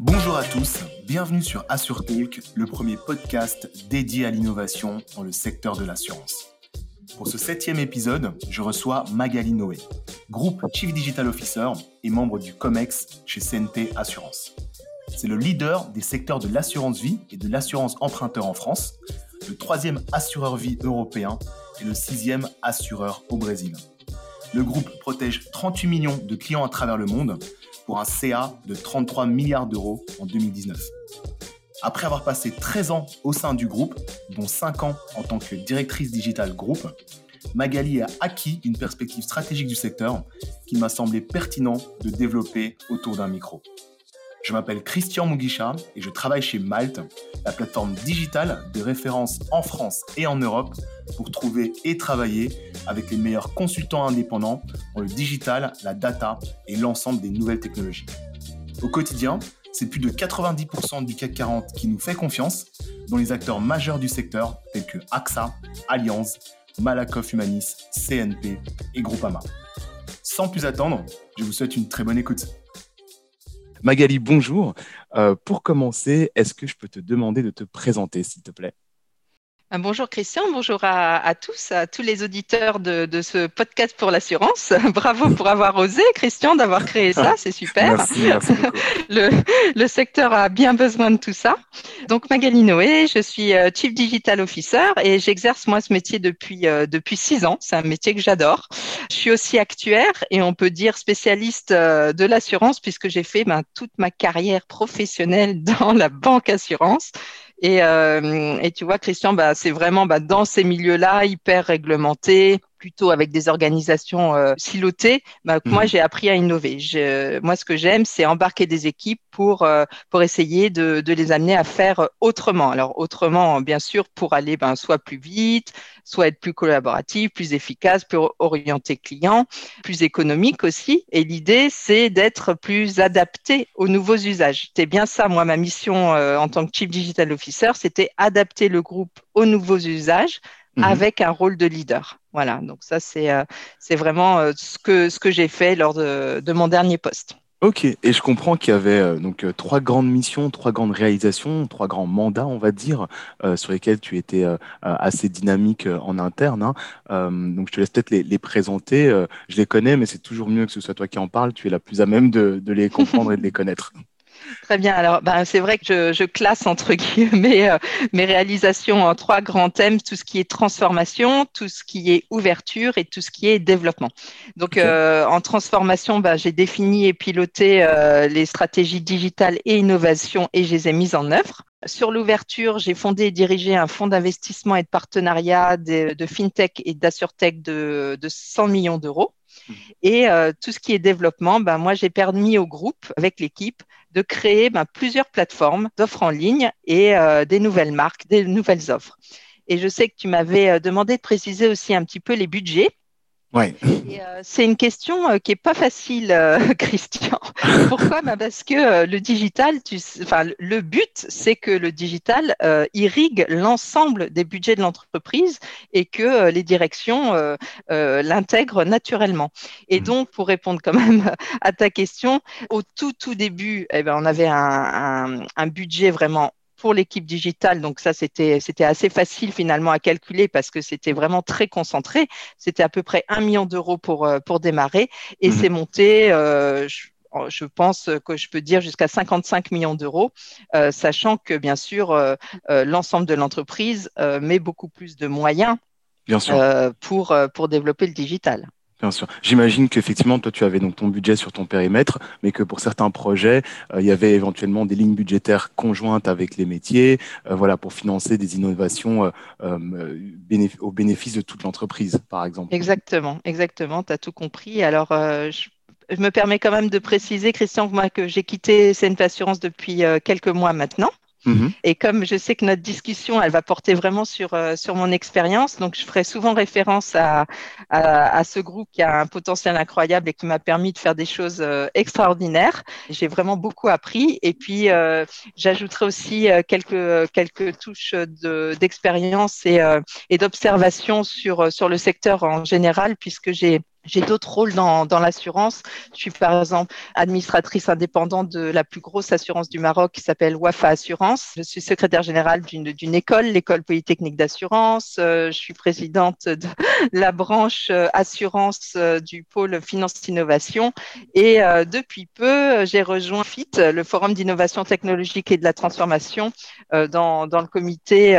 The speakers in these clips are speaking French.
Bonjour à tous, bienvenue sur Assure Talk, le premier podcast dédié à l'innovation dans le secteur de l'assurance. Pour ce septième épisode, je reçois Magali Noé, groupe Chief Digital Officer et membre du COMEX chez CNP Assurance. C'est le leader des secteurs de l'assurance vie et de l'assurance emprunteur en France, le troisième assureur vie européen et le sixième assureur au Brésil. Le groupe protège 38 millions de clients à travers le monde pour un CA de 33 milliards d'euros en 2019. Après avoir passé 13 ans au sein du groupe, dont 5 ans en tant que directrice digitale groupe, Magali a acquis une perspective stratégique du secteur qui m'a semblé pertinent de développer autour d'un micro. Je m'appelle Christian Mugisha et je travaille chez Malte, la plateforme digitale de référence en France et en Europe pour trouver et travailler avec les meilleurs consultants indépendants dans le digital, la data et l'ensemble des nouvelles technologies. Au quotidien, c'est plus de 90% du CAC 40 qui nous fait confiance, dont les acteurs majeurs du secteur tels que AXA, Allianz, Malakoff Humanis, CNP et Groupama. Sans plus attendre, je vous souhaite une très bonne écoute. Magali, bonjour. Euh, pour commencer, est-ce que je peux te demander de te présenter, s'il te plaît? Bonjour Christian, bonjour à, tous, à tous les auditeurs de, ce podcast pour l'assurance. Bravo pour avoir osé, Christian, d'avoir créé ça, c'est super. Merci, merci le, secteur a bien besoin de tout ça. Donc Magali Noé, je suis euh, Chief Digital Officer et j'exerce moi ce métier depuis, euh, depuis six ans. C'est un métier que j'adore. Je suis aussi actuaire et on peut dire spécialiste euh, de l'assurance puisque j'ai fait ben, toute ma carrière professionnelle dans la banque assurance. Et, euh, et, tu vois, Christian, bah, c'est vraiment bah, dans ces milieux-là, hyper réglementés, plutôt avec des organisations euh, silotées, bah, moi mhm. j'ai appris à innover. Je, moi, ce que j'aime, c'est embarquer des équipes pour euh, pour essayer de, de, les amener à faire autrement. Alors autrement, bien sûr, pour aller ben, soit plus vite, soit être plus collaboratif, plus efficace, plus orienté client, plus économique aussi. Et l'idée, c'est d'être plus adapté aux nouveaux usages. C'est bien ça, moi, ma mission euh, en tant que Chief Digital Officer, c'était adapter le groupe aux nouveaux usages Mhm. avec un rôle de leader. Voilà, donc ça, c'est euh, c'est vraiment euh, ce que, ce que j'ai fait lors de, de, mon dernier poste. Ok, et je comprends qu'il y avait euh, donc trois grandes missions, trois grandes réalisations, trois grands mandats, on va dire, sur lesquels tu étais assez dynamique en interne. Hein. donc je te laisse peut-être les, les, présenter. je les connais, mais c'est toujours mieux que ce soit toi qui en parle. Tu es la plus à même de, de les comprendre et de les connaître. Très bien. Alors, ben, c'est vrai que je, je, classe entre guillemets euh, mes réalisations en trois grands thèmes tout ce qui est transformation, tout ce qui est ouverture et tout ce qui est développement. Donc, euh, en transformation, ben, j'ai défini et piloté euh, les stratégies digitales et innovation et je les ai mises en œuvre. Sur l'ouverture, j'ai fondé et dirigé un fonds d'investissement et de partenariat de, de fintech et d'assurtech de, de 100 millions d'euros. Mmh. Et euh, tout ce qui est développement, ben, moi, j'ai permis au groupe, avec l'équipe, de créer ben, plusieurs plateformes d'offres en ligne et euh, des nouvelles marques, des nouvelles offres. Et je sais que tu m'avais euh, demandé de préciser aussi un petit peu les budgets. Ouais. Euh, c'est une question euh, qui est pas facile, euh, Christian. Pourquoi? Bah Parce que le digital, tu, le but, c'est que le digital irrigue l'ensemble des budgets de l'entreprise et que les directions l'intègrent naturellement. Et mmh. donc, pour répondre quand même à ta question, au tout tout début, eh ben, on avait un, un, un budget vraiment pour l'équipe digitale. Donc ça, c'était c'était assez facile finalement à calculer parce que c'était vraiment très concentré. C'était à peu près un million d'euros pour euh, pour démarrer et mhm. c'est monté. Euh, je, pense que je peux dire jusqu'à 55 millions d'euros, euh, sachant que bien sûr l'ensemble de l'entreprise met beaucoup plus de moyens bien sûr. pour pour développer le digital. Bien sûr. J'imagine qu'effectivement, toi, tu avais donc ton budget sur ton périmètre, mais que pour certains projets, euh, il y avait éventuellement des lignes budgétaires conjointes avec les métiers, euh, voilà, pour financer des innovations euh, au bénéfice de toute l'entreprise, par exemple. Exactement, exactement. Tu as tout compris. Alors, je, me permets quand même de préciser, Christian, moi, que j'ai quitté CNP Assurance depuis quelques mois maintenant. Mhm. Et comme je sais que notre discussion, elle va porter vraiment sur, euh, sur mon expérience, donc je ferai souvent référence à, à, ce groupe qui a un potentiel incroyable et qui m'a permis de faire des choses euh, extraordinaires. J'ai vraiment beaucoup appris. Et puis, euh, j'ajouterai aussi quelques, quelques touches d'expérience et, et d'observation sur, sur le secteur en général, puisque j'ai j'ai d'autres rôles dans, l'assurance. Je suis par exemple administratrice indépendante de la plus grosse assurance du Maroc qui s'appelle Wafa Assurance. Je suis secrétaire générale d'une école, l'école polytechnique d'assurance. Euh, je suis présidente de la branche euh, assurance euh, du pôle finance innovation. Et depuis peu, j'ai rejoint FIT, le Forum d'innovation technologique et de la transformation, dans, le comité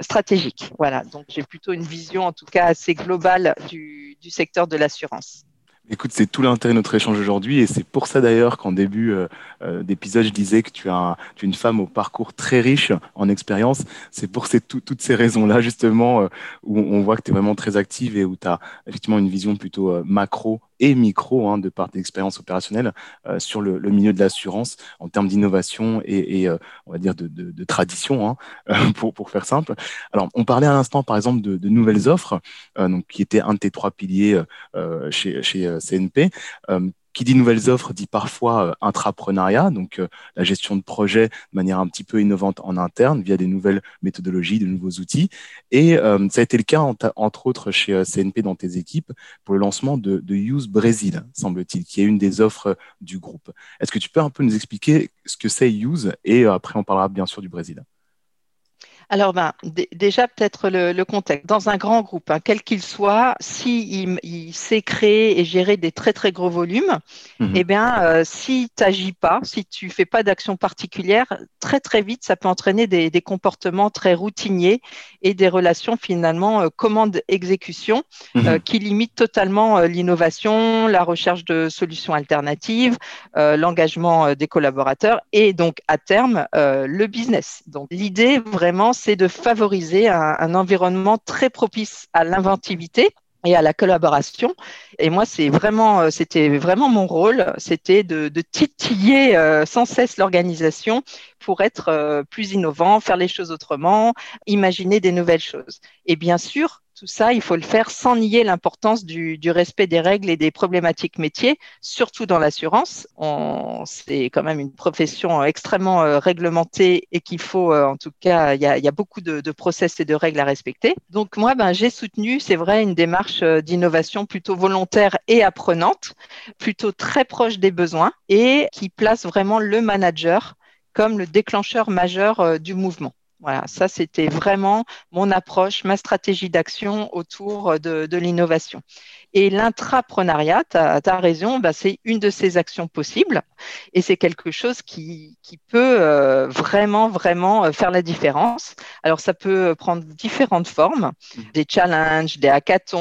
stratégique. Voilà, donc j'ai plutôt une vision en tout cas assez globale du, du secteur de l'assurance. Écoute, c'est tout l'intérêt de notre échange aujourd'hui et c'est pour ça d'ailleurs qu'en début euh, euh, d'épisode, je disais que tu, as es une femme au parcours très riche en expérience. C'est pour ces, toutes ces raisons-là justement euh, où on voit que tu es vraiment très active et où tu as effectivement une vision plutôt macro et micro hein, de par tes expériences opérationnelles euh, sur le, milieu de l'assurance en termes d'innovation et, euh, on va dire de, tradition, hein, pour, pour faire simple. Alors, on parlait à l'instant, par exemple, de, nouvelles offres, euh, qui étaient un de tes trois piliers chez CNP. Qui dit nouvelles offres dit parfois euh, intrapreneuriat, donc euh, la gestion de projets de manière un petit peu innovante en interne via des nouvelles méthodologies, de nouveaux outils. Et euh, ça a été le cas, entre autres, chez CNP dans tes équipes pour le lancement de, Use Brésil, semble-t-il, qui est une des offres du groupe. Est-ce que tu peux un peu nous expliquer ce que c'est Use et après on parlera bien sûr du Brésil? Alors, ben, déjà, peut-être le, contexte. Dans un grand groupe, hein, quel qu'il soit, s'il il, sait créer et gérer des très, très gros volumes, mhm. eh bien, euh, si tu n'agis pas, si tu fais pas d'action particulière, très, très vite, ça peut entraîner des, comportements très routiniers et des relations finalement euh, commande-exécution mhm. euh, qui limitent totalement l'innovation, la recherche de solutions alternatives, l'engagement des collaborateurs et donc, à terme, le business. Donc, l'idée vraiment, c'est de favoriser un, environnement très propice à l'inventivité et à la collaboration. Et moi, euh, c'était vraiment mon rôle, c'était de, titiller euh, sans cesse l'organisation pour être euh, plus innovant, faire les choses autrement, imaginer des nouvelles choses. Et bien sûr, tout ça, il faut le faire sans nier l'importance du, respect des règles et des problématiques métiers, surtout dans l'assurance. C'est quand même une profession extrêmement euh, réglementée et qu'il faut, euh, en tout cas, il y a, beaucoup de, process et de règles à respecter. Donc moi, ben, j'ai soutenu, c'est vrai, une démarche euh, d'innovation plutôt volontaire et apprenante, plutôt très proche des besoins et qui place vraiment le manager comme le déclencheur majeur du mouvement. Voilà, ça c'était vraiment mon approche, ma stratégie d'action autour de, de l'innovation. Et l'intrapreneuriat, tu as, raison, bah, c'est une de ces actions possibles et c'est quelque chose qui, qui peut euh, vraiment, vraiment euh, faire la différence. Alors, ça peut prendre différentes formes, mmh. des challenges, des hackathons,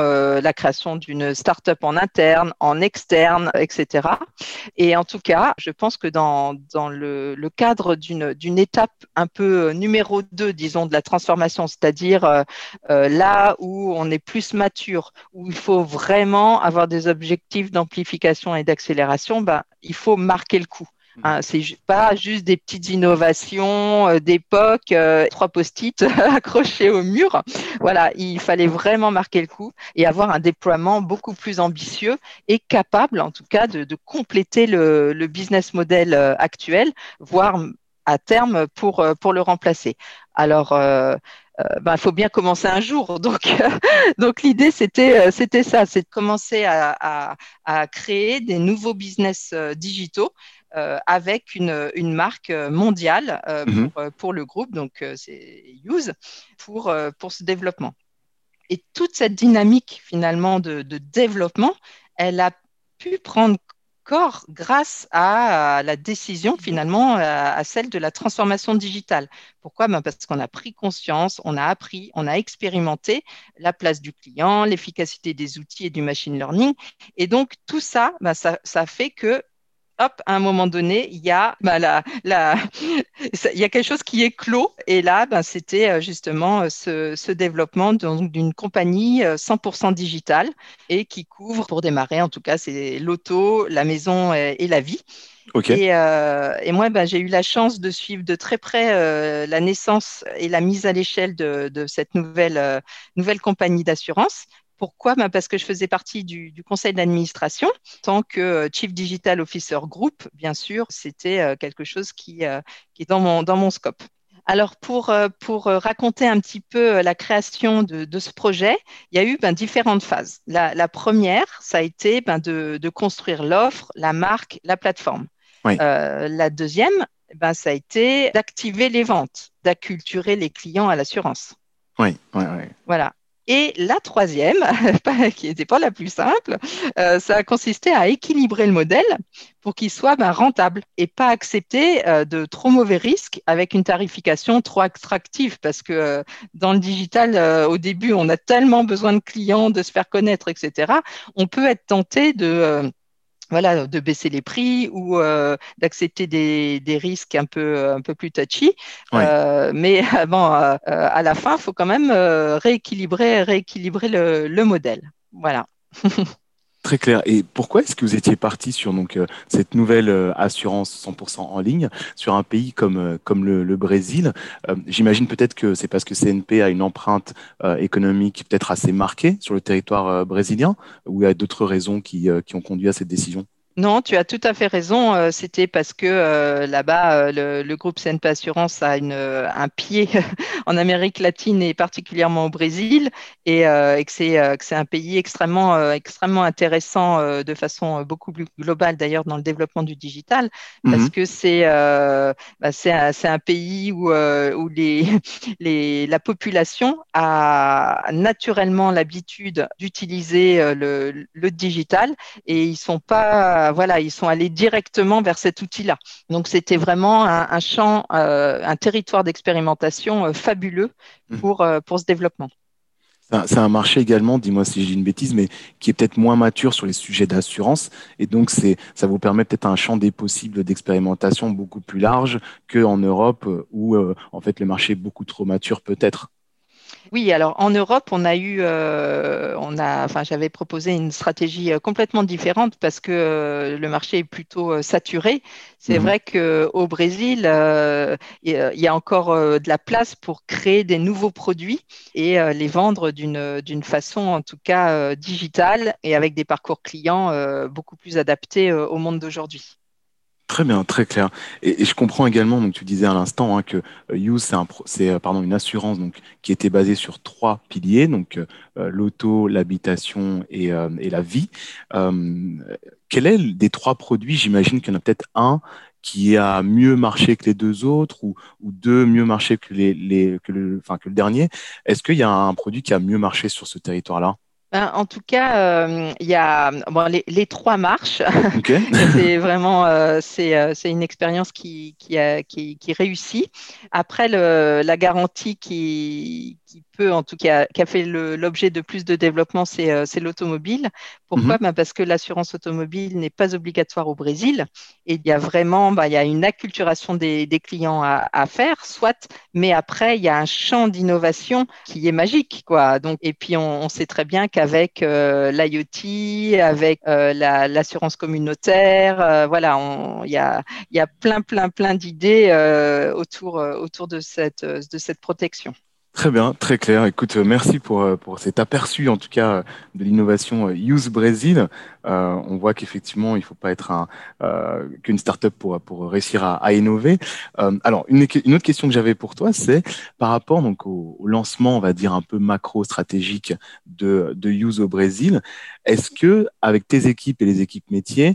euh, la création d'une start-up en interne, en externe, etc. Et en tout cas, je pense que dans, dans le, le cadre d'une étape un peu numéro 2, disons, de la transformation, c'est-à-dire là où on est plus mature, où il faut vraiment avoir des objectifs d'amplification et d'accélération, ben, il faut marquer le coup. Mmh. Hein, c'est pas juste des petites innovations euh, d'époque, euh, trois post-it accrochés au mur. Voilà, il fallait vraiment marquer le coup et avoir un déploiement beaucoup plus ambitieux et capable, en tout cas, de, compléter le, le, business model euh, actuel, voire à terme pour, pour le remplacer. Alors, il euh, ben, faut bien commencer un jour. Donc, donc l'idée, c'était, euh, c'était ça, c'est de commencer à, à, créer des nouveaux business euh, digitaux avec une, une, marque mondiale mhm. pour, pour, le groupe, donc c'est Use, pour, pour ce développement. Et toute cette dynamique finalement de, de développement, elle a pu prendre grâce à la décision finalement, à celle de la transformation digitale. Pourquoi? Ben Parce qu'on a pris conscience, on a appris, on a expérimenté la place du client, l'efficacité des outils et du machine learning. Et donc tout ça, ben ça, ça fait que hop, à un moment donné, il y a bah, la, la, il y a quelque chose qui est clos. Et là, ben, c'était euh, justement euh, ce, ce développement d'une compagnie 100% euh, digitale et qui couvre, pour démarrer en tout cas, c'est l'auto, la maison et, la vie. Et, euh, et, moi, ben, j'ai eu la chance de suivre de très près euh, la naissance et la mise à l'échelle de, de, cette nouvelle, euh, nouvelle compagnie d'assurance pourquoi? Ben, Parce que je faisais partie du, conseil d'administration. Tant que euh, Chief Digital Officer Group, bien sûr, c'était euh, quelque chose qui, euh, qui est dans mon, dans mon scope. Alors, pour, pour raconter un petit peu la création de, de ce projet, il y a eu ben, différentes phases. La, la, première, ça a été ben, de, de, construire l'offre, la marque, la plateforme. Oui. Euh, la deuxième, ben, ça a été d'activer les ventes, d'acculturer les clients à l'assurance. Oui, oui, oui. Voilà. Et la troisième, qui n'était pas la plus simple, euh, ça a consisté à équilibrer le modèle pour qu'il soit ben, rentable et pas accepter euh, de trop mauvais risques avec une tarification trop attractive parce que euh, dans le digital, euh, au début, on a tellement besoin de clients, de se faire connaître, etc. On peut être tenté de euh, voilà, de baisser les prix ou euh, d'accepter des, des, risques un peu, un peu plus touchy. Oui. Euh, mais bon, euh, à la fin, il faut quand même rééquilibrer, rééquilibrer le, le modèle. Voilà. Très clair. Et pourquoi est-ce que vous étiez parti sur donc cette nouvelle assurance 100% en ligne sur un pays comme comme le, le Brésil? J'imagine peut-être que c'est parce que CNP a une empreinte économique peut-être assez marquée sur le territoire brésilien, ou il y a d'autres raisons qui qui ont conduit à cette décision? Non, tu as tout à fait raison. Euh, c'était parce que euh, là-bas, euh, le, le, groupe CNP Assurance a une, un pied en Amérique latine et particulièrement au Brésil, et, et que c'est un pays extrêmement, extrêmement intéressant de façon beaucoup plus globale d'ailleurs dans le développement du digital, parce mmh. que c'est bah, un, un, pays où, où les, les, la population a naturellement l'habitude d'utiliser le, le digital et ils sont pas voilà, ils sont allés directement vers cet outil-là. Donc c'était vraiment un, un champ, euh, un territoire d'expérimentation euh, fabuleux mmh. pour, euh, pour ce développement. C'est un marché également, dis-moi si j'ai une bêtise, mais qui est peut-être moins mature sur les sujets d'assurance. Et donc, ça vous permet peut-être un champ des possibles d'expérimentation beaucoup plus large qu'en Europe, où en fait le marché est beaucoup trop mature peut-être. Oui, alors en Europe, on a eu, euh, on a, enfin, j'avais proposé une stratégie euh, complètement différente parce que euh, le marché est plutôt euh, saturé. C'est mmh. vrai qu'au Brésil, il y a encore de la place pour créer des nouveaux produits et les vendre d'une d'une façon, en tout cas, digitale et avec des parcours clients beaucoup plus adaptés au monde d'aujourd'hui. Très bien, très clair. Et, je comprends également, donc tu disais à l'instant hein, que euh, Use, c'est euh, une assurance donc qui était basée sur trois piliers, donc euh, l'auto, l'habitation et, la vie. Quel est des trois produits J'imagine qu'il y en a peut-être un qui a mieux marché que les deux autres ou, deux mieux marché que le dernier. Est-ce qu'il y a un produit qui a mieux marché sur ce territoire-là? Ben, en tout cas, euh, il y a bon, les, les trois marches. Okay. c'est vraiment euh, c'est euh, une expérience qui, qui, a, qui, qui réussit. Après, le, la garantie qui, qui peut, en tout cas, qui a fait l'objet de plus de développement, c'est euh, l'automobile. Pourquoi? Mmh. bah Parce que l'assurance automobile n'est pas obligatoire au Brésil et il y a vraiment bah, il y a une acculturation des, des clients à, à, faire, soit, mais après, il y a un champ d'innovation qui est magique. Quoi. Donc, et puis, on, on sait très bien qu'avec euh, l'IoT, avec euh, l'assurance la, communautaire, euh, voilà, il y a, y a plein, plein, plein d'idées autour, autour de cette, de cette protection. Très bien, très clair. Écoute, euh, merci pour, euh, pour cet aperçu, en tout cas, de l'innovation Use Brésil. Euh, on voit qu'effectivement, il ne faut pas être un, euh, qu'une start-up pour, pour réussir à, à innover. Euh, alors, une, une, autre question que j'avais pour toi, c'est par rapport donc, au, au, lancement, on va dire, un peu macro-stratégique de, de Use au Brésil. Est-ce que, avec tes équipes et les équipes métiers,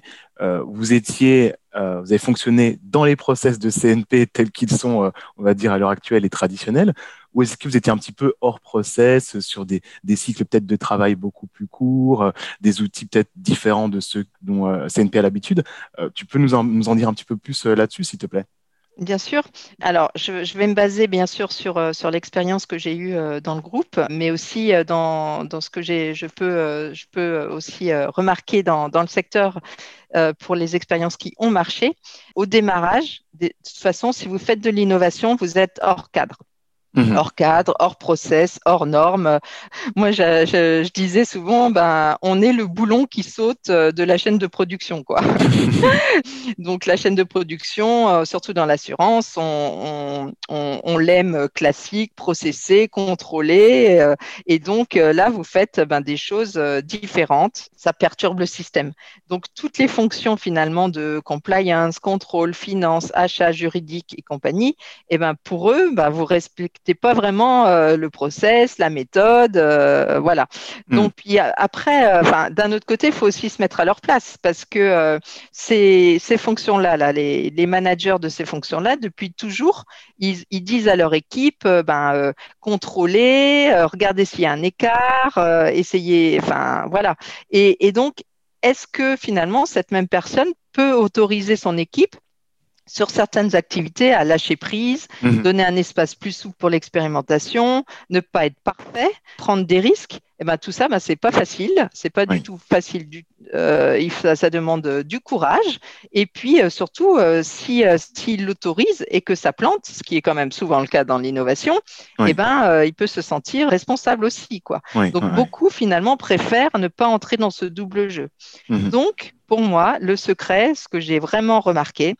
vous étiez euh, vous avez fonctionné dans les process de CNP tels qu'ils sont, euh, on va dire, à l'heure actuelle et traditionnels, ou est-ce que vous étiez un petit peu hors process, sur des, des cycles peut-être de travail beaucoup plus courts, euh, des outils peut-être différents de ceux dont CNP a l'habitude? Tu peux nous en, nous en dire un petit peu plus là-dessus, s'il te plaît? Bien sûr. Alors, je, vais me baser bien sûr sur, euh, sur l'expérience que j'ai eue euh, dans le groupe, mais aussi euh, dans, dans ce que je peux, je peux aussi remarquer dans, dans le secteur pour les expériences qui ont marché. Au démarrage, de toute façon, si vous faites de l'innovation, vous êtes hors cadre. Mhm. hors cadre, hors process, hors normes. Moi, je, je, disais souvent, ben, on est le boulon qui saute euh, de la chaîne de production, quoi. Donc, la chaîne de production, euh, surtout dans l'assurance, on, on, on, l'aime classique, processé, contrôlé. Euh, et donc, là, vous faites ben, des choses différentes. Ça perturbe le système. Donc, toutes les fonctions, finalement, de compliance, contrôle, finance, achat, juridique et compagnie, et eh ben, pour eux, ben, vous respectez c'était pas vraiment euh, le process, la méthode, euh, voilà. Hmm. Donc après, euh, d'un autre côté, il faut aussi se mettre à leur place parce que ces, ces fonctions-là, là, les, les, managers de ces fonctions-là, depuis toujours, ils, ils, disent à leur équipe, ben contrôler, regarder s'il y a un écart, essayer, enfin voilà. Et, et donc, est-ce que finalement cette même personne peut autoriser son équipe sur certaines activités à lâcher prise, mhm. donner un espace plus souple pour l'expérimentation, ne pas être parfait, prendre des risques. Et eh ben tout ça, ben, c'est pas facile, c'est pas du tout facile. Du, euh, ça, ça, demande euh, du courage. Et puis euh, surtout, euh, si s'il l'autorise et que ça plante, ce qui est quand même souvent le cas dans l'innovation, et eh ben il peut se sentir responsable aussi, quoi. Donc beaucoup finalement préfèrent ne pas entrer dans ce double jeu. Mhm. Donc pour moi, le secret, ce que j'ai vraiment remarqué,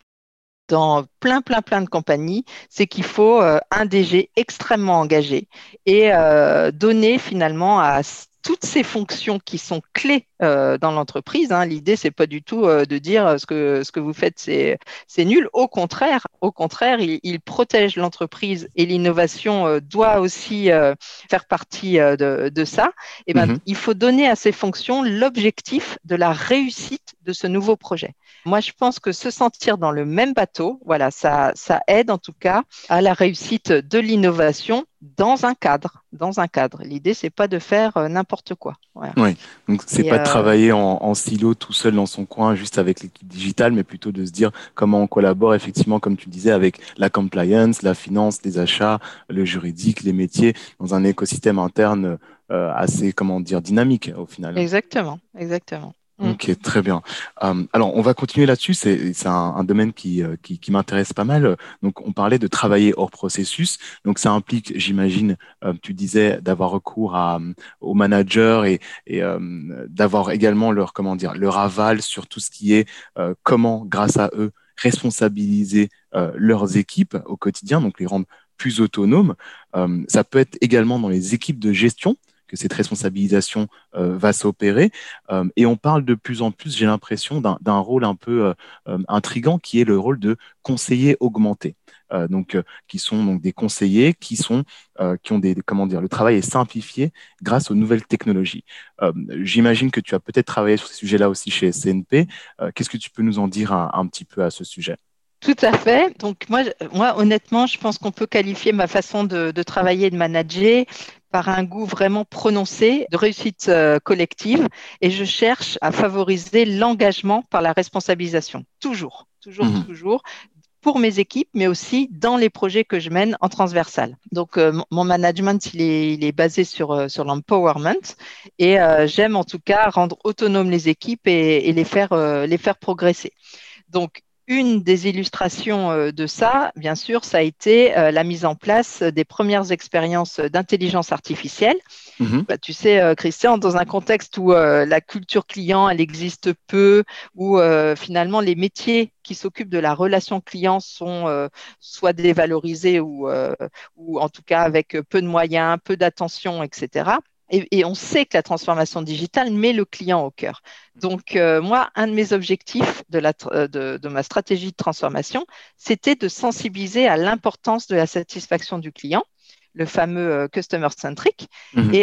dans plein, plein, plein de compagnies, c'est qu'il faut euh, un DG extrêmement engagé et euh, donner finalement à toutes ces fonctions qui sont clés euh, dans l'entreprise. Hein. L'idée, c'est pas du tout de dire ce que ce que vous faites c'est c'est nul. Au contraire, au contraire, il, protège l'entreprise et l'innovation doit aussi faire partie de, de, ça. Et ben, mm-hmm. il faut donner à ces fonctions l'objectif de la réussite de ce nouveau projet. Moi, je pense que se sentir dans le même bateau, voilà, ça, ça aide en tout cas à la réussite de l'innovation dans un cadre. Dans un cadre. L'idée, c'est pas de faire euh, n'importe quoi. Oui, donc c'est pas de euh, travailler en, silo tout seul dans son coin, juste avec l'équipe digitale, mais plutôt de se dire comment on collabore effectivement, comme tu disais, avec la compliance, la finance, les achats, le juridique, les métiers, dans un écosystème interne euh, assez, comment dire, dynamique au final. Exactement, exactement. Mm. Ok, très bien. Euh, alors, on va continuer là-dessus. C'est un, domaine euh, qui, m'intéresse pas mal. Donc, on parlait de travailler hors processus. Donc, ça implique, j'imagine, euh, tu disais, d'avoir recours aux managers et, d'avoir également leur, comment dire, leur aval sur tout ce qui est comment, grâce à eux, responsabiliser leurs équipes au quotidien, donc les rendre plus autonomes. ça peut être également dans les équipes de gestion cette responsabilisation euh, va s'opérer. Euh, et on parle de plus en plus, j'ai l'impression, d'un rôle un peu euh, intrigant qui est le rôle de conseiller augmenté. donc, qui sont donc des conseillers qui sont qui ont des comment dire le travail est simplifié grâce aux nouvelles technologies. J'imagine que tu as peut-être travaillé sur ces sujets-là aussi chez CNP. Qu'est-ce que tu peux nous en dire un, petit peu à ce sujet? Tout à fait. Donc moi, moi honnêtement, je pense qu'on peut qualifier ma façon de, de travailler et de manager par un goût vraiment prononcé de réussite euh, collective et je cherche à favoriser l'engagement par la responsabilisation. Toujours, toujours, mhm. toujours pour mes équipes, mais aussi dans les projets que je mène en transversal. Donc, euh, mon management, il est, il est basé sur, euh, sur l'empowerment et j'aime en tout cas rendre autonomes les équipes et, et les, faire, les faire progresser. Donc, une des illustrations euh, de ça, bien sûr, ça a été euh, la mise en place des premières expériences d'intelligence artificielle. Mhm. Bah, tu sais, euh, Christian, dans un contexte où la culture client, elle existe peu, où finalement les métiers qui s'occupent de la relation client sont soit dévalorisés ou, ou en tout cas avec peu de moyens, peu d'attention, etc. Et, on sait que la transformation digitale met le client au cœur. Donc, euh, moi, un de mes objectifs de, la, euh, de, ma stratégie de transformation, c'était de sensibiliser à l'importance de la satisfaction du client le fameux euh, customer centric. Mhm.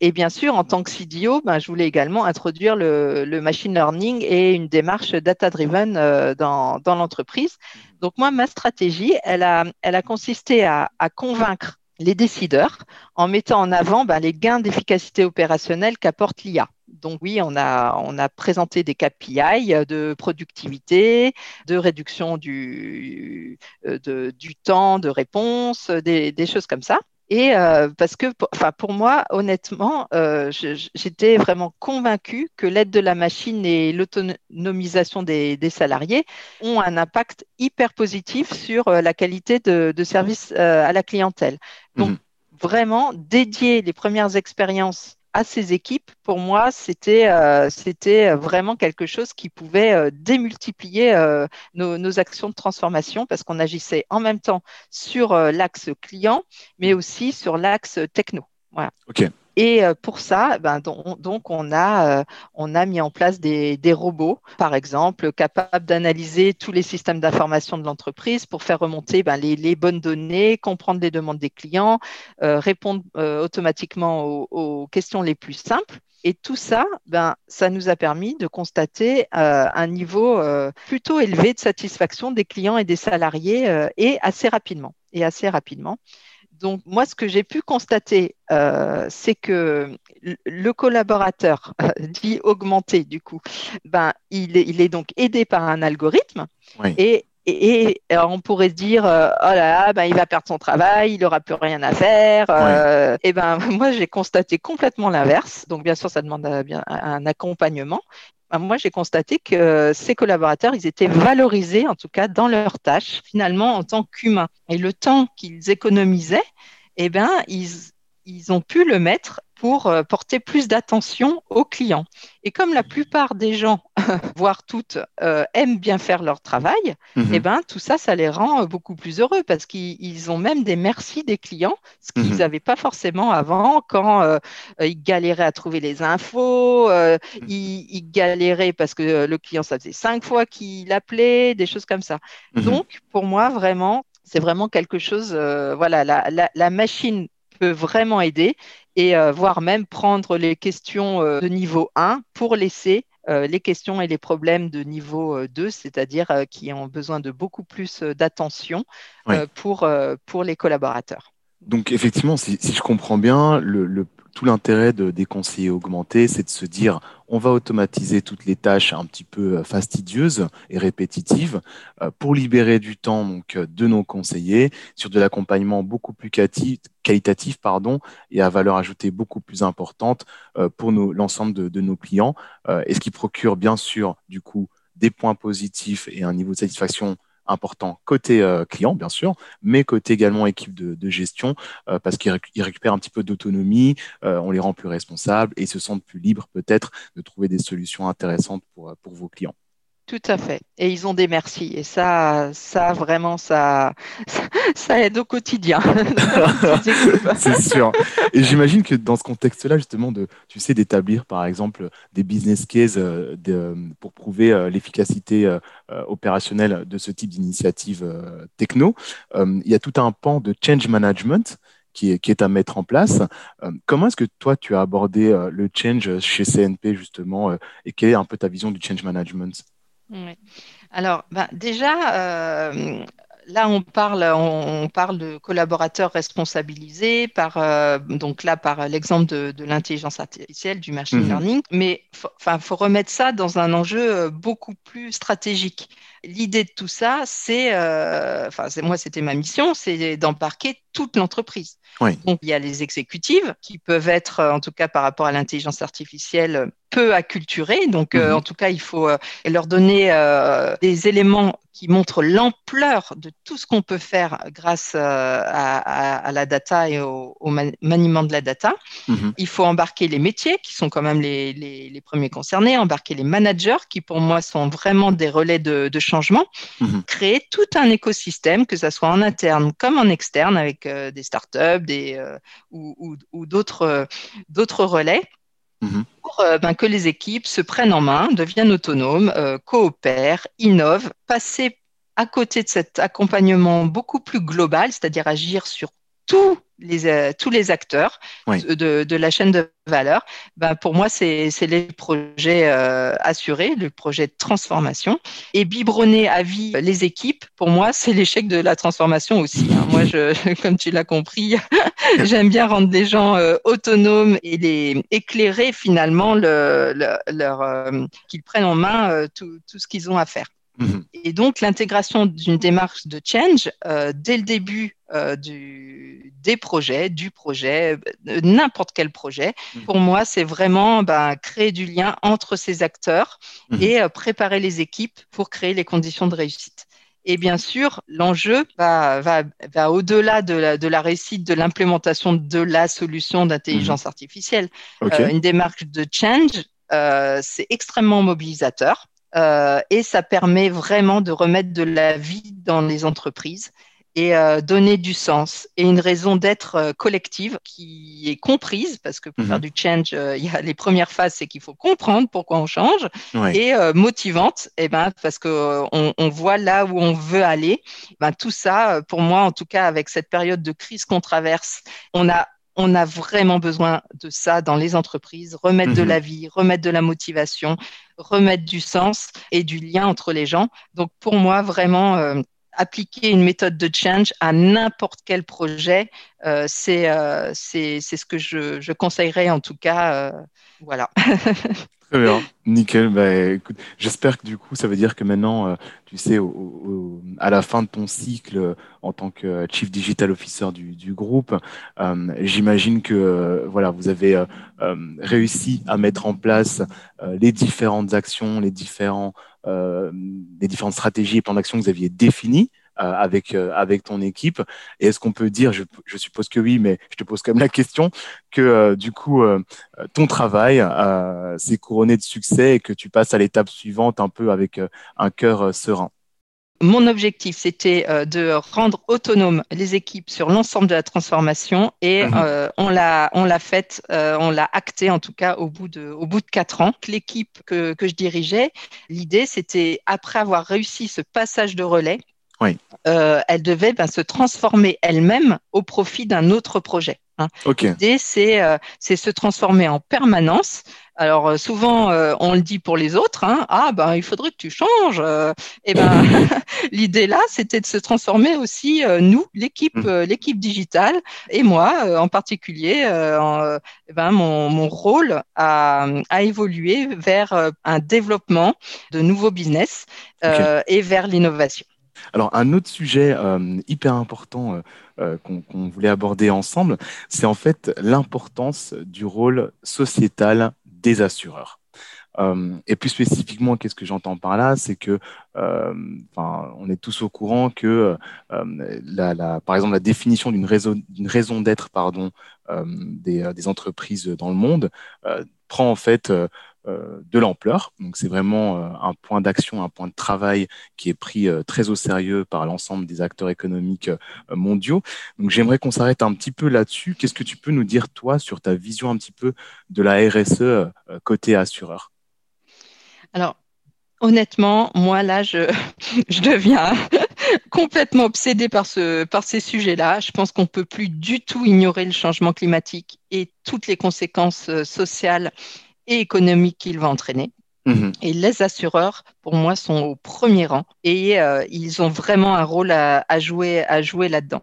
Et, bien sûr, en tant que CDO, ben, je voulais également introduire le, machine learning et une démarche data-driven dans, l'entreprise. Donc moi, ma stratégie, elle a, elle a consisté à convaincre les décideurs en mettant en avant ben, les gains d'efficacité opérationnelle qu'apporte l'IA. Donc oui, on a, présenté des KPI de productivité, de réduction du, euh, du temps de réponse, des, choses comme ça. Et euh, parce que, enfin, pour moi, honnêtement, euh, j'étais vraiment convaincue que l'aide de la machine et l'autonomisation des, salariés ont un impact hyper positif sur euh, la qualité de, service à la clientèle. Donc, mhm. vraiment, dédier les premières expériences à ces équipes, pour moi, c'était euh, c'était vraiment quelque chose qui pouvait euh, démultiplier euh, nos, actions de transformation parce qu'on agissait en même temps sur l'axe client, mais aussi sur l'axe techno. Voilà. Et euh, pour ça, ben, donc, on, a, euh, on a mis en place des, robots, par exemple, capables d'analyser tous les systèmes d'information de l'entreprise pour faire remonter ben, les, bonnes données, comprendre les demandes des clients, euh, répondre automatiquement aux, questions les plus simples. Et tout ça, ben, ça nous a permis de constater un niveau plutôt élevé de satisfaction des clients et des salariés et assez rapidement. Et assez rapidement. Donc, moi, ce que j'ai pu constater, euh, c'est que le collaborateur, dit augmenté, du coup, ben, il, est, donc aidé par un algorithme. Et, on pourrait se dire, euh, oh là là, ben, il va perdre son travail, il n'aura plus rien à faire. Euh, et ben, moi, j'ai constaté complètement l'inverse. Donc, bien sûr, ça demande un accompagnement. Bah, moi, j'ai constaté que ces collaborateurs, ils étaient valorisés, en tout cas, dans leurs tâches, finalement, en tant qu'humains. Et le temps qu'ils économisaient, eh ben, ils ont pu le mettre pour euh, porter plus d'attention aux clients. Et comme la plupart des gens, voire toutes, euh, aiment bien faire leur travail, mhm. eh ben, tout ça, ça les rend euh, beaucoup plus heureux parce qu'ils ont même des merci des clients, ce qu'ils n'avaient mhm. pas forcément avant quand ils galéraient à trouver les infos, mhm. ils, galéraient parce que le client, ça faisait cinq fois qu'il appelait, des choses comme ça. Donc, pour moi, vraiment, c'est vraiment quelque chose, voilà, la, la machine peut vraiment aider et euh, voire même prendre les questions euh, de niveau 1 pour laisser euh, les questions et les problèmes de niveau 2, c'est-à-dire qui ont besoin de beaucoup plus d'attention pour, pour les collaborateurs. Donc effectivement, si, je comprends bien, le, tout l'intérêt de, des conseillers augmentés, c'est de se dire on va automatiser toutes les tâches un petit peu euh, fastidieuses et répétitives euh, pour libérer du temps donc euh, de nos conseillers sur de l'accompagnement beaucoup plus qualitatif pardon et à valeur ajoutée beaucoup plus importante pour l'ensemble de, de, nos clients et ce qui procure bien sûr du coup des points positifs et un niveau de satisfaction important côté euh, client, bien sûr, mais côté également équipe de, gestion, euh, parce qu'ils récupèrent un petit peu d'autonomie, euh, on les rend plus responsables et se sentent plus libres peut-être de trouver des solutions intéressantes pour vos clients. Tout à fait. Et ils ont des merci. Et ça, ça vraiment, ça, ça, aide au quotidien. C'est sûr. Et j'imagine que dans ce contexte-là, justement, de, tu sais, d'établir, par exemple, des business cases euh, pour prouver euh, l'efficacité euh, opérationnelle de ce type d'initiative techno, il y a tout un pan de change management qui est, qui est, à mettre en place. comment est-ce que toi, tu as abordé le change chez CNP, justement, et quelle est un peu ta vision du change management? Alors, ben, déjà, euh, là, on parle, on, parle de collaborateurs responsabilisés, par, euh, donc là, par l'exemple de, l'intelligence artificielle, du machine mhm. learning, mais il faut remettre ça dans un enjeu euh, beaucoup plus stratégique. L'idée de tout ça, c'est, enfin, moi, c'était ma mission, c'est d'embarquer toute l'entreprise. Donc, il y a les exécutives qui peuvent être, en tout cas par rapport à l'intelligence artificielle, peu acculturés. Donc, euh, mhm. en tout cas, il faut euh, leur donner euh, des éléments qui montrent l'ampleur de tout ce qu'on peut faire grâce à, la data et au, maniement de la data. Mhm. Il faut embarquer les métiers, qui sont quand même les, premiers concernés, embarquer les managers, qui pour moi sont vraiment des relais de, changement, mhm. créer tout un écosystème, que ce soit en interne comme en externe, avec des startups des, ou, ou d'autres relais Mhm. pour euh, ben, que les équipes se prennent en main, deviennent autonomes, euh, coopèrent, innovent, passer à côté de cet accompagnement beaucoup plus global, c'est-à-dire agir sur tous les, euh, tous les acteurs de, la chaîne de valeur, ben pour moi, c'est les projets euh, assurés, le projet de transformation. Et biberonner à vie les équipes, pour moi, c'est l'échec de la transformation aussi. Hein. Moi, je, comme tu l'as compris, j'aime bien rendre des gens euh, autonomes et les éclairer finalement le, leur, qu'ils prennent en main tout, tout, ce qu'ils ont à faire. Mhm. Et donc, l'intégration d'une démarche de change euh, dès le début euh, du, des projets, du projet, euh, n'importe quel projet, mhm. pour moi, c'est vraiment ben, créer du lien entre ces acteurs mhm. et préparer les équipes pour créer les conditions de réussite. Et bien sûr, l'enjeu va, va, va au-delà de la réussite de l'implémentation de la solution d'intelligence artificielle. une démarche de change, c'est extrêmement mobilisateur. Euh, et ça permet vraiment de remettre de la vie dans les entreprises et euh, donner du sens et une raison d'être euh, collective qui est comprise parce que pour faire mhm. du change, il y a les premières phases, c'est qu'il faut comprendre pourquoi on change et motivante, et eh ben parce que on, voit là où on veut aller. Ben tout ça, pour moi en tout cas, avec cette période de crise qu'on traverse, on a on a vraiment besoin de ça dans les entreprises, remettre de mhm. la vie, remettre de la motivation, remettre du sens et du lien entre les gens. Donc pour moi, vraiment, euh, appliquer une méthode de change à n'importe quel projet, euh, euh, c'est ce que je, je, conseillerais en tout cas. voilà. Très bien, nickel. Bah, j'espère que du coup, ça veut dire que maintenant, euh, tu sais, à la fin de ton cycle euh, en tant que euh, Chief Digital Officer du, groupe, j'imagine que voilà, vous avez réussi à mettre en place les différentes actions, les, les différentes stratégies et plans d'action que vous aviez définis. Euh, avec, euh, avec ton équipe Et est-ce qu'on peut dire, je, je, suppose que oui, mais je te pose quand même la question, que euh, du coup, ton travail s'est couronné de succès et que tu passes à l'étape suivante un peu avec un cœur serein? Mon objectif, c'était de rendre autonomes les équipes sur l'ensemble de la transformation et mhm. on l'a on l'a fait, on l'a acté en tout cas au bout de au bout de quatre ans. L'équipe que, que je dirigeais, l'idée c'était après avoir réussi ce passage de relais, oui. Euh, elle devait ben, se transformer elle-même au profit d'un autre projet. Hein. L'idée, euh, c'est se transformer en permanence. Alors euh, souvent, on le dit pour les autres, hein, ah ben il faudrait que tu changes. et ben l'idée là, c'était de se transformer aussi nous, l'équipe, mmh. l'équipe digitale et moi en particulier. Eh ben, mon, mon, rôle a, a, évolué vers un développement de nouveaux business et vers l'innovation. Alors, un autre sujet euh, hyper important euh, euh, qu'on voulait aborder ensemble, c'est en fait l'importance du rôle sociétal des assureurs. et plus spécifiquement, qu'est-ce que j'entends par là? C'est que, on est tous au courant que, la, par exemple, la définition d'une raison, d'être, pardon, des, entreprises dans le monde prend en fait de l'ampleur. Donc c'est vraiment euh, un point d'action, un point de travail qui est pris euh, très au sérieux par l'ensemble des acteurs économiques mondiaux. Donc j'aimerais qu'on s'arrête un petit peu là-dessus. Qu'est-ce que tu peux nous dire toi sur ta vision un petit peu de la RSE côté assureur? Alors honnêtement, moi là, je, deviens complètement obsédée par, par ces sujets-là. Je pense qu'on ne peut plus du tout ignorer le changement climatique et toutes les conséquences sociales et économique qu'il va entraîner. Mhm. Et les assureurs, pour moi, sont au premier rang et euh, ils ont vraiment un rôle à, jouer, à jouer là-dedans.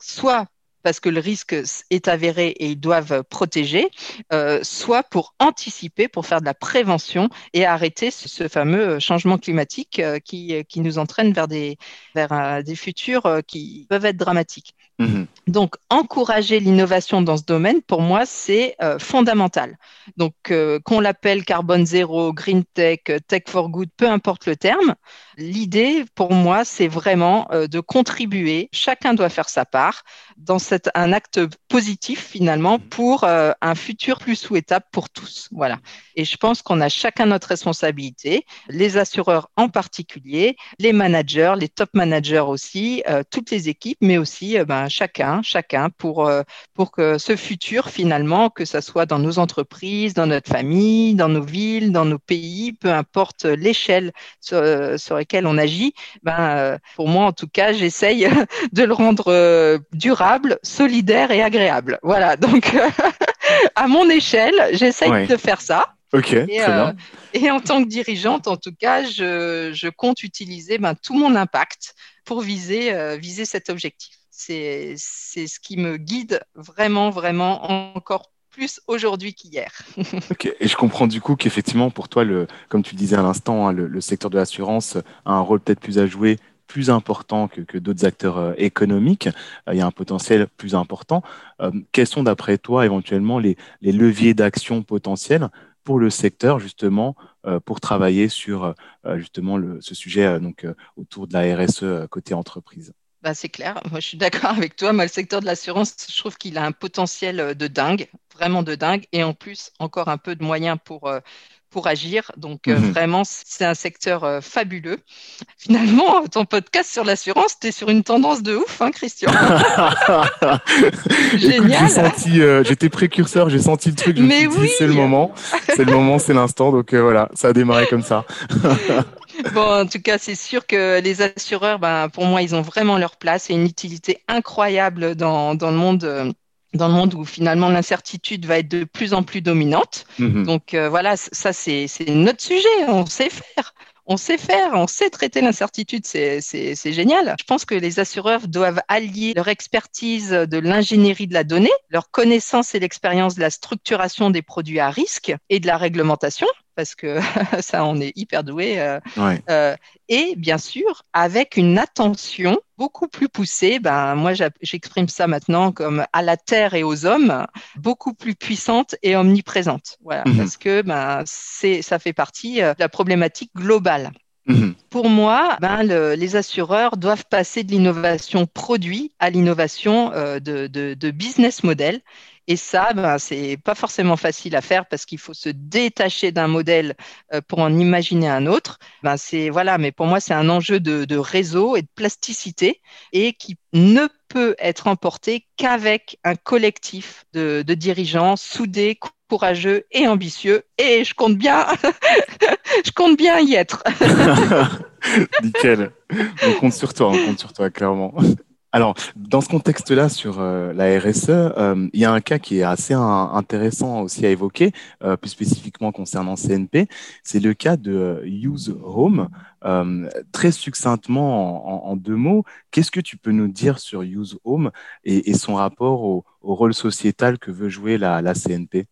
Soit parce que le risque est avéré et ils doivent protéger, euh, soit pour anticiper, pour faire de la prévention et arrêter ce, fameux changement climatique euh, qui, qui, nous entraîne vers des, vers, des futurs qui peuvent être dramatiques. Mhm. Donc, encourager l'innovation dans ce domaine, pour moi, c'est euh, fondamental. Donc, euh, qu'on l'appelle carbone zéro, green tech, tech for good, peu importe le terme, l'idée, pour moi, c'est vraiment euh, de contribuer. Chacun doit faire sa part dans cet, un acte positif, finalement, mhm. pour un futur plus souhaitable pour tous. Voilà. Et je pense qu'on a chacun notre responsabilité, les assureurs en particulier, les managers, les top managers aussi, toutes les équipes, mais aussi ben, chacun, chacun pour, euh, pour que ce futur, finalement, que ce soit dans nos entreprises, dans notre famille, dans nos villes, dans nos pays, peu importe l'échelle sur, euh, sur, laquelle on agit, ben, euh, pour moi, en tout cas, j'essaye de le rendre durable, solidaire et agréable. Voilà, donc à mon échelle, j'essaye de faire ça. Ok, et, et, en tant que dirigeante, en tout cas, je, je compte utiliser ben, tout mon impact pour viser, viser cet objectif c'est ce qui me guide vraiment, vraiment encore plus aujourd'hui qu'hier. ok, et je comprends du coup qu'effectivement, pour toi, le, comme tu disais à l'instant, hein, le, secteur de l'assurance a un rôle peut-être plus à jouer plus important que, d'autres acteurs euh, économiques, euh, il y a un potentiel plus important. Euh, quels sont d'après toi éventuellement les, leviers d'action potentiels pour le secteur justement pour travailler sur justement ce sujet donc autour de la RSE côté entreprise. Bah, c'est clair, moi je suis d'accord avec toi. Moi, le secteur de l'assurance, je trouve qu'il a un potentiel de dingue, vraiment de dingue, et en plus, encore un peu de moyens pour, pour agir. Donc, euh, mhm. vraiment, c'est un secteur euh, fabuleux. Finalement, ton podcast sur l'assurance, tu es sur une tendance de ouf, hein, Christian Génial. Euh, j'étais précurseur, j'ai senti le truc. Je Mais oui. c'est le moment, c'est le moment, c'est l'instant. Donc voilà, ça a démarré comme ça. bon, en tout cas, c'est sûr que les assureurs, ben, pour moi, ils ont vraiment leur place et une utilité incroyable dans, dans le monde dans le monde où finalement l'incertitude va être de plus en plus dominante. Mhm. Donc euh, voilà, ça c'est notre sujet, on sait faire. On sait faire, on sait traiter l'incertitude, c'est génial. Je pense que les assureurs doivent allier leur expertise de l'ingénierie de la donnée, leur connaissance et l'expérience de la structuration des produits à risque et de la réglementation, parce que ça, on est hyper doué. Euh, euh, et bien sûr, avec une attention beaucoup plus poussée, ben, moi j'exprime ça maintenant comme à la terre et aux hommes, beaucoup plus puissante et omniprésente. Voilà, mhm. parce que ben, ça fait partie euh, de la problématique globale. Mhm. Pour moi, ben, les assureurs doivent passer de l'innovation produit à l'innovation de, de, business model et ça, ben, c'est pas forcément facile à faire parce qu'il faut se détacher d'un modèle euh, pour en imaginer un autre. Ben, c'est voilà, mais pour moi, c'est un enjeu de, réseau et de plasticité et qui ne peut être emporté qu'avec un collectif de, dirigeants soudés, courageux et ambitieux. Et je compte bien, je compte bien y être. Nickel. On compte sur toi, on compte sur toi, clairement. Alors, dans ce contexte-là, sur euh, la RSE, euh, il y a un cas qui est assez intéressant aussi à évoquer, euh, plus spécifiquement concernant CNP. C'est le cas de Use Home. très succinctement, en, deux mots, qu'est-ce que tu peux nous dire sur Use Home et, son rapport au, rôle sociétal que veut jouer la, CNP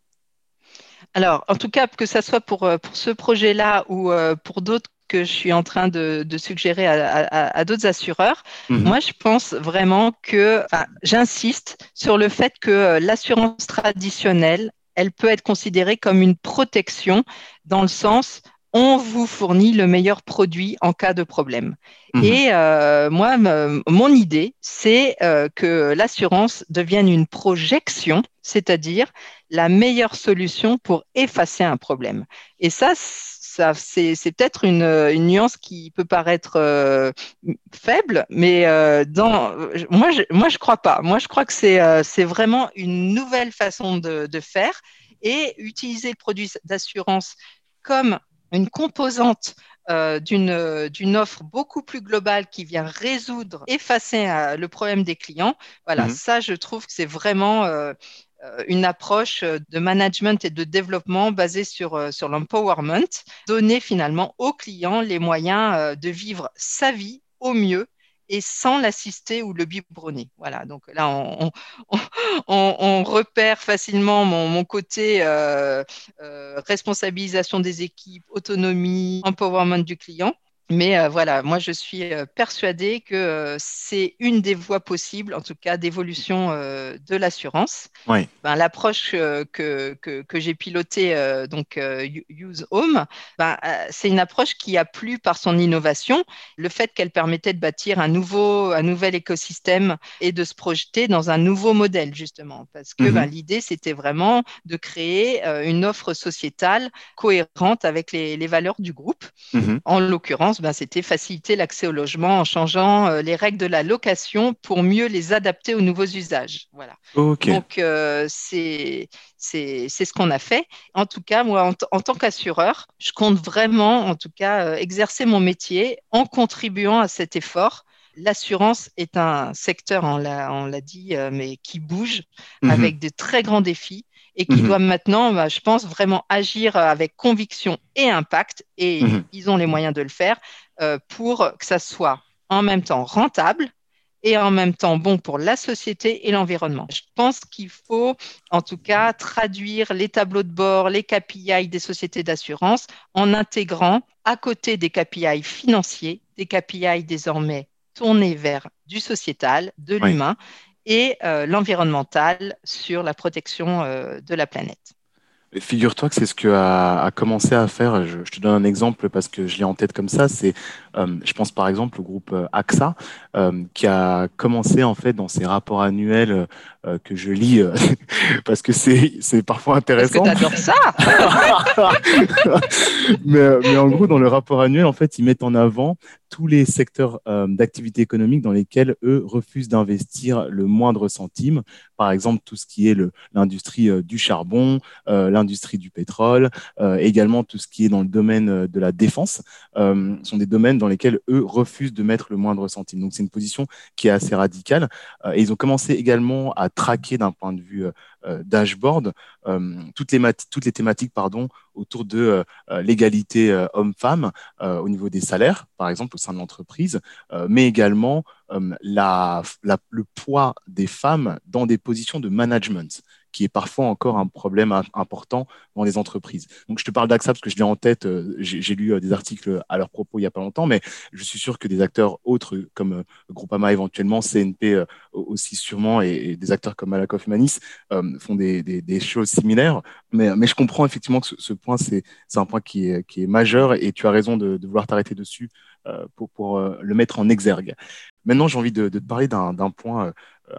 alors, en tout cas, que ce soit pour ce projet-là ou pour d'autres que je suis en train de, suggérer à, d'autres assureurs. Mhm. Moi, je pense vraiment que, j'insiste sur le fait que euh, l'assurance traditionnelle, elle peut être considérée comme une protection dans le sens on vous fournit le meilleur produit en cas de problème. Mhm. Et euh, moi, mon idée, c'est euh, que l'assurance devienne une projection, c'est-à-dire la meilleure solution pour effacer un problème. Et ça, c'est peut-être une, nuance qui peut paraître euh, faible, mais euh, dans, moi, je, moi, je crois pas. Moi, je crois que c'est euh, vraiment une nouvelle façon de, faire et utiliser le produit d'assurance comme une composante d'une offre beaucoup plus globale qui vient résoudre, effacer le problème des clients. Voilà, mmh ça, je trouve que c'est vraiment euh, une approche euh, de management et de développement basée sur, euh, sur l'empowerment, donner finalement aux clients les moyens de vivre sa vie au mieux et sans l'assister ou le biberonner. Voilà, donc là, on, repère facilement mon côté responsabilisation des équipes, autonomie, empowerment du client. Mais euh, voilà, moi je suis euh, persuadée que euh, c'est une des voies possibles, en tout cas d'évolution de l'assurance. Ben, L'approche que, que, que j'ai pilotée, donc Use Home, ben, c'est une approche qui a plu par son innovation, le fait qu'elle permettait de bâtir un, nouveau, un nouvel écosystème et de se projeter dans un nouveau modèle, justement. Parce que ben, mhm. l'idée, c'était vraiment de créer une offre sociétale cohérente avec les, les valeurs du groupe. Mhm. En l'occurrence, ben, c'était faciliter l'accès au logement en changeant euh, les règles de la location pour mieux les adapter aux nouveaux usages. Voilà. Donc, euh, c'est ce qu'on a fait. En tout cas, moi, en, tant qu'assureur, je compte vraiment, en tout cas, euh, exercer mon métier en contribuant à cet effort l'assurance est un secteur, on l'a dit, mais qui bouge mhm. avec de très grands défis et qui mhm. doivent maintenant, bah, je pense, vraiment agir avec conviction et impact, et mhm. ils ont les moyens de le faire, euh, pour que ça soit en même temps rentable et en même temps bon pour la société et l'environnement. Je pense qu'il faut en tout cas traduire les tableaux de bord, les KPI des sociétés d'assurance en intégrant à côté des KPI financiers, des KPI désormais tournés vers du sociétal, de l'humain et euh, l'environnemental sur la protection euh, de la planète. Figure-toi que c'est ce que a, commencé à faire. Je, te donne un exemple parce que je l'ai en tête comme ça. C'est, euh, je pense par exemple au groupe AXA qui a commencé en fait dans ses rapports annuels que je lis parce que c'est c'est parfois intéressant. Parce que ça. mais, mais en gros dans le rapport annuel en fait ils mettent en avant tous les secteurs euh, d'activité économique dans lesquels eux refusent d'investir le moindre centime. Par exemple, tout ce qui est l'industrie euh, du charbon, euh, l'industrie du pétrole, également tout ce qui est dans le domaine de la défense, sont des domaines dans lesquels eux refusent de mettre le moindre centime. Donc c'est une position qui est assez radicale. et ils ont commencé également à traquer d'un point de vue euh, dashboard euh, toutes, les toutes les thématiques pardon, autour de euh, l'égalité homme-femme au niveau des salaires, par exemple, au sein de l'entreprise, mais également la, le poids des femmes dans des positions de management qui est parfois encore un problème important dans les entreprises. Donc, je te parle d'AXA parce que je l'ai en tête. Euh, j'ai lu euh, des articles à leur propos il n'y a pas longtemps, mais je suis sûr que des acteurs autres comme euh, Groupama éventuellement, CNP aussi sûrement, et, des acteurs comme Malakoff Manis font des, choses similaires. Mais, je comprends effectivement que ce, point, c'est un point qui est, majeur et tu as raison de, vouloir t'arrêter dessus pour, le mettre en exergue. Maintenant, j'ai envie de, te parler d'un point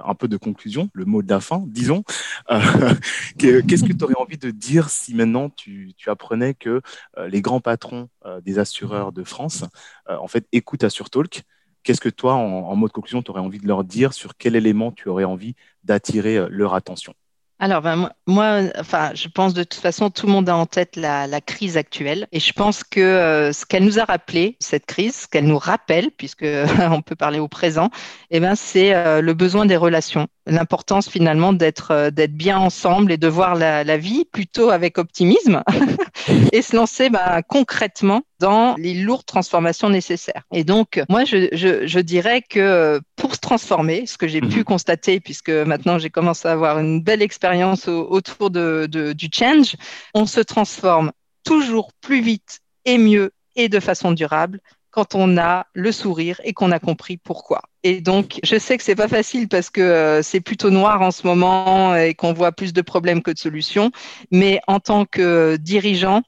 un peu de conclusion, le mot de la fin, disons. Euh, qu'est-ce que tu aurais envie de dire si maintenant tu, apprenais que euh, les grands patrons euh, des assureurs de France, en fait, écoutent AssureTalk Qu'est-ce que toi, en, en mot de conclusion, tu aurais envie de leur dire sur quel élément tu aurais envie d'attirer leur attention? Alors, ben, moi, enfin, je pense de toute façon, tout le monde a en tête la, crise actuelle. Et je pense que euh, ce qu'elle nous a rappelé, cette crise, ce qu'elle nous rappelle, puisque on peut parler au présent, eh ben, c'est euh, le besoin des relations. L'importance finalement d'être euh, d'être bien ensemble et de voir la, la vie plutôt avec optimisme et se lancer ben, concrètement dans les lourdes transformations nécessaires. Et donc, moi, je, je, je dirais que pour se transformer, ce que j'ai pu mhm. constater, puisque maintenant j'ai commencé à avoir une belle expérience autour de, de, du change, on se transforme toujours plus vite et mieux et de façon durable quand on a le sourire et qu'on a compris pourquoi. Et donc, je sais que c'est pas facile parce que euh, c'est plutôt noir en ce moment et qu'on voit plus de problèmes que de solutions. Mais en tant que dirigeant,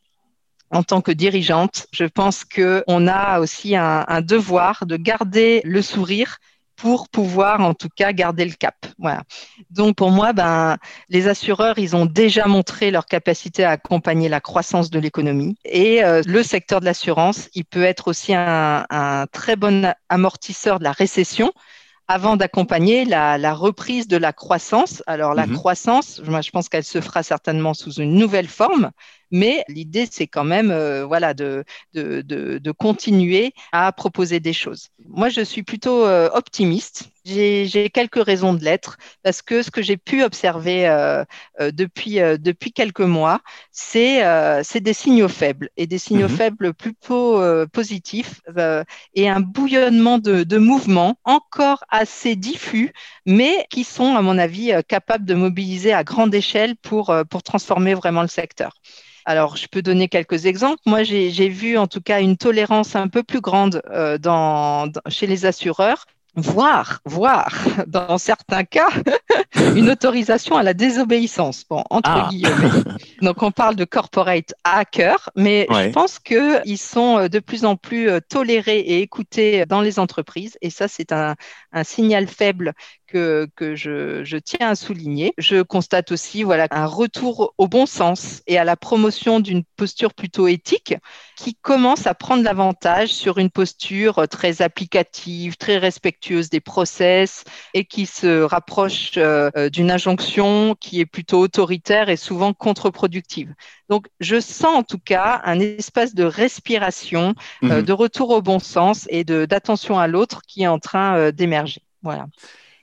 en tant que dirigeante, je pense qu'on a aussi un, devoir de garder le sourire pour pouvoir en tout cas garder le cap. Voilà. Donc pour moi, ben, les assureurs, ils ont déjà montré leur capacité à accompagner la croissance de l'économie. Et euh, le secteur de l'assurance, il peut être aussi un, un, très bon amortisseur de la récession avant d'accompagner la, reprise de la croissance. Alors la mhm. croissance, moi, je pense qu'elle se fera certainement sous une nouvelle forme, mais l'idée, c'est quand même euh, voilà, de, de, de, continuer à proposer des choses. Moi, je suis plutôt euh, optimiste. J'ai quelques raisons de l'être parce que ce que j'ai pu observer euh, depuis, depuis quelques mois, c'est des signaux faibles et des signaux mhm. faibles plutôt positifs et un bouillonnement de, de mouvements encore assez diffus, mais qui sont, à mon avis, capables de mobiliser à grande échelle pour, pour transformer vraiment le secteur. Alors, je peux donner quelques exemples. Moi, j'ai vu en tout cas une tolérance un peu plus grande euh, dans, chez les assureurs voire, voire, dans certains cas, une autorisation à la désobéissance, bon, entre ah. guillemets. Donc, on parle de corporate hacker, mais je pense qu'ils sont euh, de plus en plus euh, tolérés et écoutés dans les entreprises. Et ça, c'est un, un signal faible que, que je, je, tiens à souligner. Je constate aussi voilà, un retour au bon sens et à la promotion d'une posture plutôt éthique qui commence à prendre l'avantage sur une posture très applicative, très respectueuse des process et qui se rapproche euh, d'une injonction qui est plutôt autoritaire et souvent contre-productive. Donc, je sens en tout cas un espace de respiration, euh, mhm. de retour au bon sens et d'attention à l'autre qui est en train euh, d'émerger. Voilà.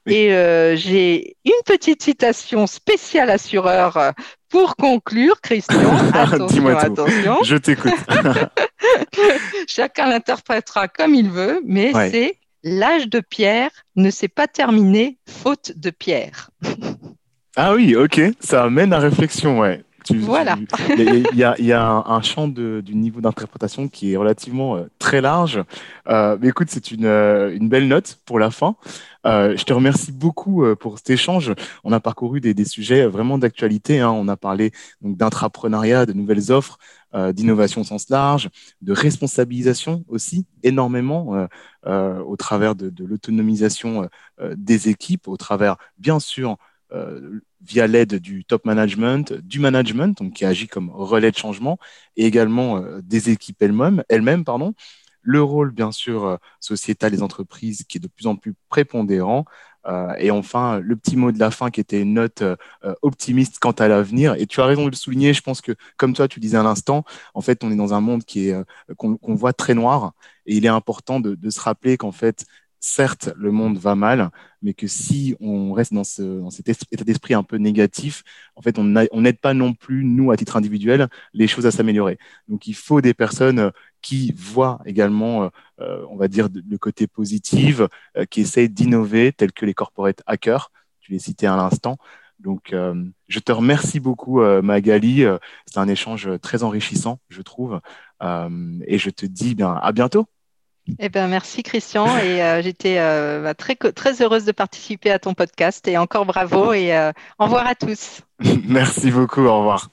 Et euh, j'ai une petite citation spéciale assureur pour conclure, Christian. Attention, attention. Je t'écoute. Chacun l'interprétera comme il veut, mais c'est L'âge de pierre ne s'est pas terminé faute de pierre. Ah oui, ok, ça amène à réflexion, ouais. voilà. Il y, a, un, champ du niveau d'interprétation qui est relativement euh, très large. Euh, mais écoute, c'est une, euh, une, belle note pour la fin. Je te remercie beaucoup pour cet échange. On a parcouru des, sujets vraiment d'actualité. Hein. On a parlé d'intrapreneuriat, de nouvelles offres, d'innovation au sens large, de responsabilisation aussi énormément au travers de, l'autonomisation des équipes, au travers, bien sûr, euh, via l'aide du top management, du management, qui agit comme relais de changement, et également euh, des équipes elles-mêmes, elles-mêmes pardon. Le rôle, bien sûr, euh, sociétal des entreprises qui est de plus en plus prépondérant. et enfin, le petit mot de la fin qui était une note optimiste quant à l'avenir. Et tu as raison de le souligner. Je pense que, comme toi, tu disais à l'instant, en fait, on est dans un monde qui est qu'on voit très noir. Et il est important de, de se rappeler qu'en fait, certes, le monde va mal, mais que si on reste dans, cet état d'esprit un peu négatif, en fait, on n'aide pas non plus, nous, à titre individuel, les choses à s'améliorer. Donc, il faut des personnes euh, qui voient également, euh, euh, on va dire, le côté positif, qui essayent d'innover, tels que les corporate hackers, tu les citais à l'instant. Donc, je te remercie beaucoup, Magali. C'est un échange très enrichissant, je trouve. et je te dis bien à bientôt. Eh ben, merci Christian et euh, j'étais euh, bah, très, très heureuse de participer à ton podcast et encore bravo et euh, au revoir à tous. merci beaucoup, au revoir.